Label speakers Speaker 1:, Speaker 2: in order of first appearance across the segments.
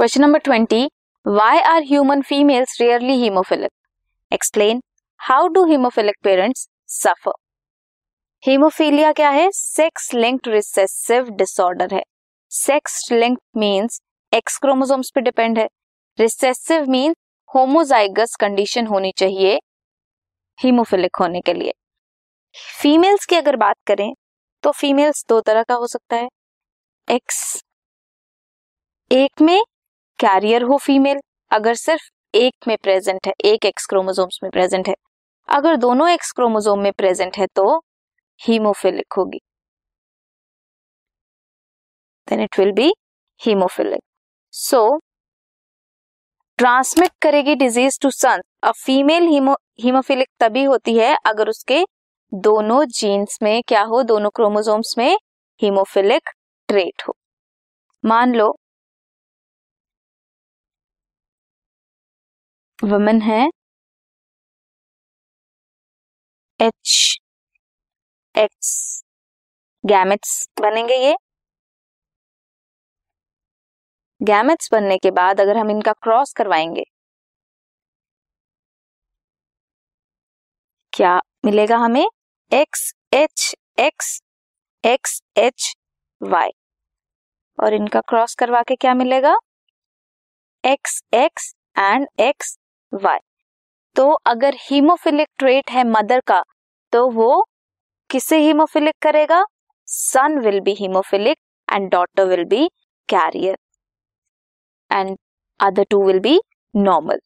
Speaker 1: Question number twenty why are human females rarely haemophilic explain how do haemophilic parents suffer haemophilia क्या है? Sex linked recessive disorder है। Sex linked means X chromosomes पे depend है। Recessive mean homozygous condition होनी चाहिए haemophilic होने के लिए। फीमेल्स की अगर बात करें तो फीमेल्स दो तरह का हो सकता है। एक्स एक में कैरियर हो फीमेल अगर सिर्फ़ एक में प्रेजेंट है, एक एक्स क्रोमोसोम्स में प्रेजेंट है, अगर दोनों एक्स क्रोमोसोम में प्रेजेंट है तो हीमोफिलिक होगी। Then it will be haemophilic so transmit करेगी disease to son a female haemophilic तभी होती है अगर उसके दोनों जीन्स में क्या हो, दोनों क्रोमोसोम्स में हीमोफिलिक ट्रेट हो। मान लो वुमेन है। एच एक्स गैमेट्स बनेंगे ये। गैमेट्स बनने के बाद अगर हम इनका क्रॉस करवाएँगे, क्या मिलेगा हमें? X H X X H Y और इनका क्रॉस करवा के क्या मिलेगा? X X and X Y तो अगर हीमोफिलिक ट्रेट है मदर का तो वो किसे हीमोफिलिक करेगा? Son will be haemophilic and daughter will be carrier and other two will be normal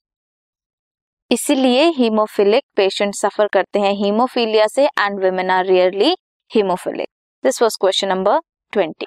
Speaker 1: इसीलिए हीमोफिलिक पेशेंट सफ़र करते हैं। हीमोफीलिया से and women are rarely haemophilic this was question number twenty